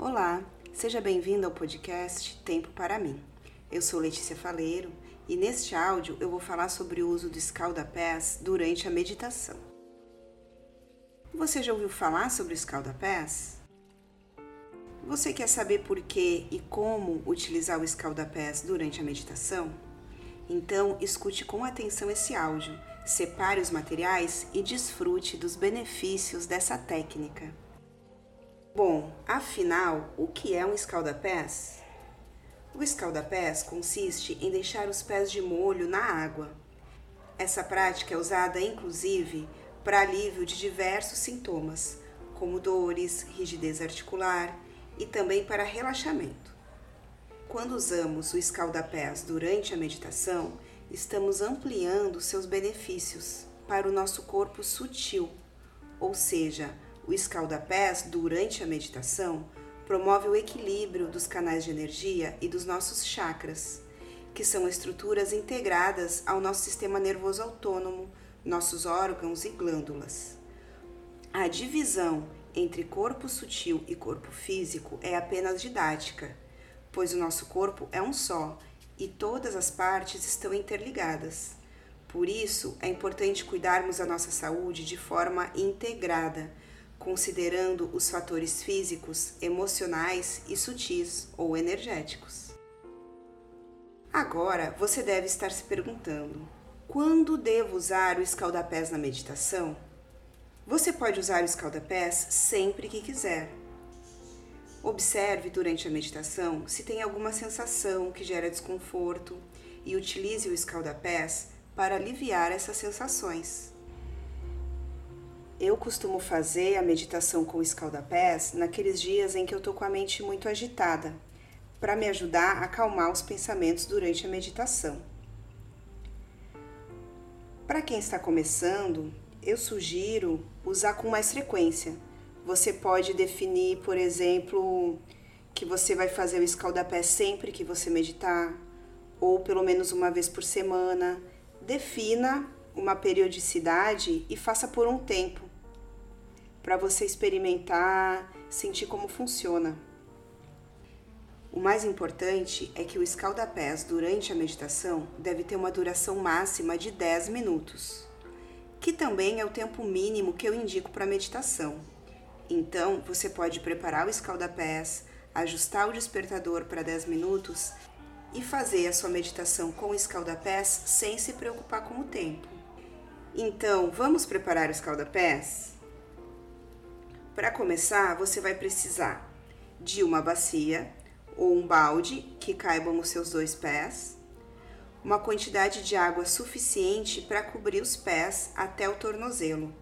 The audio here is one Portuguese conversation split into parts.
Olá, seja bem-vindo ao podcast Tempo para mim. Eu sou Letícia Faleiro e neste áudio eu vou falar sobre o uso do escalda-pés durante a meditação. Você já ouviu falar sobre o escalda-pés? Você quer saber por que e como utilizar o escalda-pés durante a meditação? Então, escute com atenção esse áudio, separe os materiais e desfrute dos benefícios dessa técnica. Bom, afinal, o que é um escalda-pés? O escalda-pés consiste em deixar os pés de molho na água. Essa prática é usada inclusive para alívio de diversos sintomas, como dores, rigidez articular e também para relaxamento. Quando usamos o escalda-pés durante a meditação, estamos ampliando seus benefícios para o nosso corpo sutil, ou seja, o escalda-pés, durante a meditação, promove o equilíbrio dos canais de energia e dos nossos chakras, que são estruturas integradas ao nosso sistema nervoso autônomo, nossos órgãos e glândulas. A divisão entre corpo sutil e corpo físico é apenas didática, pois o nosso corpo é um só e todas as partes estão interligadas. Por isso, é importante cuidarmos da nossa saúde de forma integrada considerando os fatores físicos, emocionais e sutis ou energéticos. Agora você deve estar se perguntando: quando devo usar o escaldapés na meditação? Você pode usar o escaldapés sempre que quiser. Observe durante a meditação se tem alguma sensação que gera desconforto e utilize o escaldapés para aliviar essas sensações. Eu costumo fazer a meditação com escaldapés naqueles dias em que eu tô com a mente muito agitada, para me ajudar a acalmar os pensamentos durante a meditação. Para quem está começando, eu sugiro usar com mais frequência. Você pode definir, por exemplo, que você vai fazer o escaldapé sempre que você meditar, ou pelo menos uma vez por semana. Defina uma periodicidade e faça por um tempo para você experimentar, sentir como funciona. O mais importante é que o escaldapés durante a meditação deve ter uma duração máxima de 10 minutos, que também é o tempo mínimo que eu indico para meditação. Então, você pode preparar o escaldapés, ajustar o despertador para 10 minutos e fazer a sua meditação com o escaldapés sem se preocupar com o tempo. Então, vamos preparar o escaldapés? Para começar, você vai precisar de uma bacia ou um balde que caibam os seus dois pés, uma quantidade de água suficiente para cobrir os pés até o tornozelo.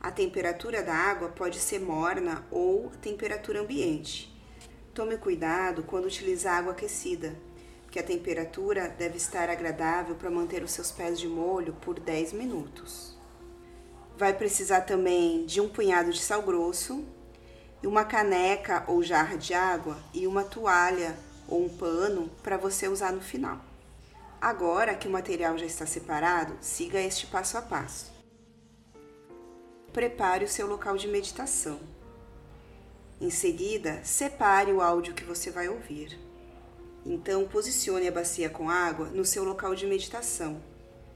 A temperatura da água pode ser morna ou temperatura ambiente. Tome cuidado quando utilizar água aquecida, porque a temperatura deve estar agradável para manter os seus pés de molho por 10 minutos. Vai precisar também de um punhado de sal grosso, uma caneca ou jarra de água e uma toalha ou um pano para você usar no final. Agora que o material já está separado, siga este passo a passo. Prepare o seu local de meditação. Em seguida, separe o áudio que você vai ouvir. Então, posicione a bacia com água no seu local de meditação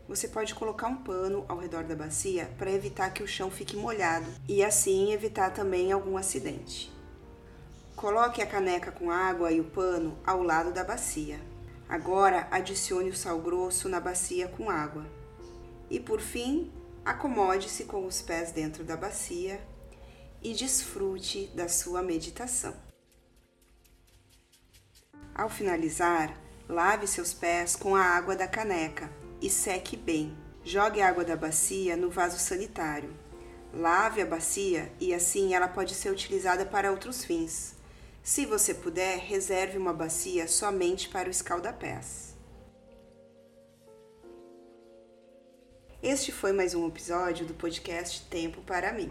você pode colocar um pano ao redor da bacia para evitar que o chão fique molhado e assim evitar também algum acidente. Coloque a caneca com água e o pano ao lado da bacia. Agora adicione o sal grosso na bacia com água. E por fim, acomode-se com os pés dentro da bacia e desfrute da sua meditação. Ao finalizar, lave seus pés com a água da caneca e seque bem. Jogue a água da bacia no vaso sanitário. Lave a bacia e assim ela pode ser utilizada para outros fins. Se você puder, reserve uma bacia somente para o escaldapés. Este foi mais um episódio do podcast Tempo para mim.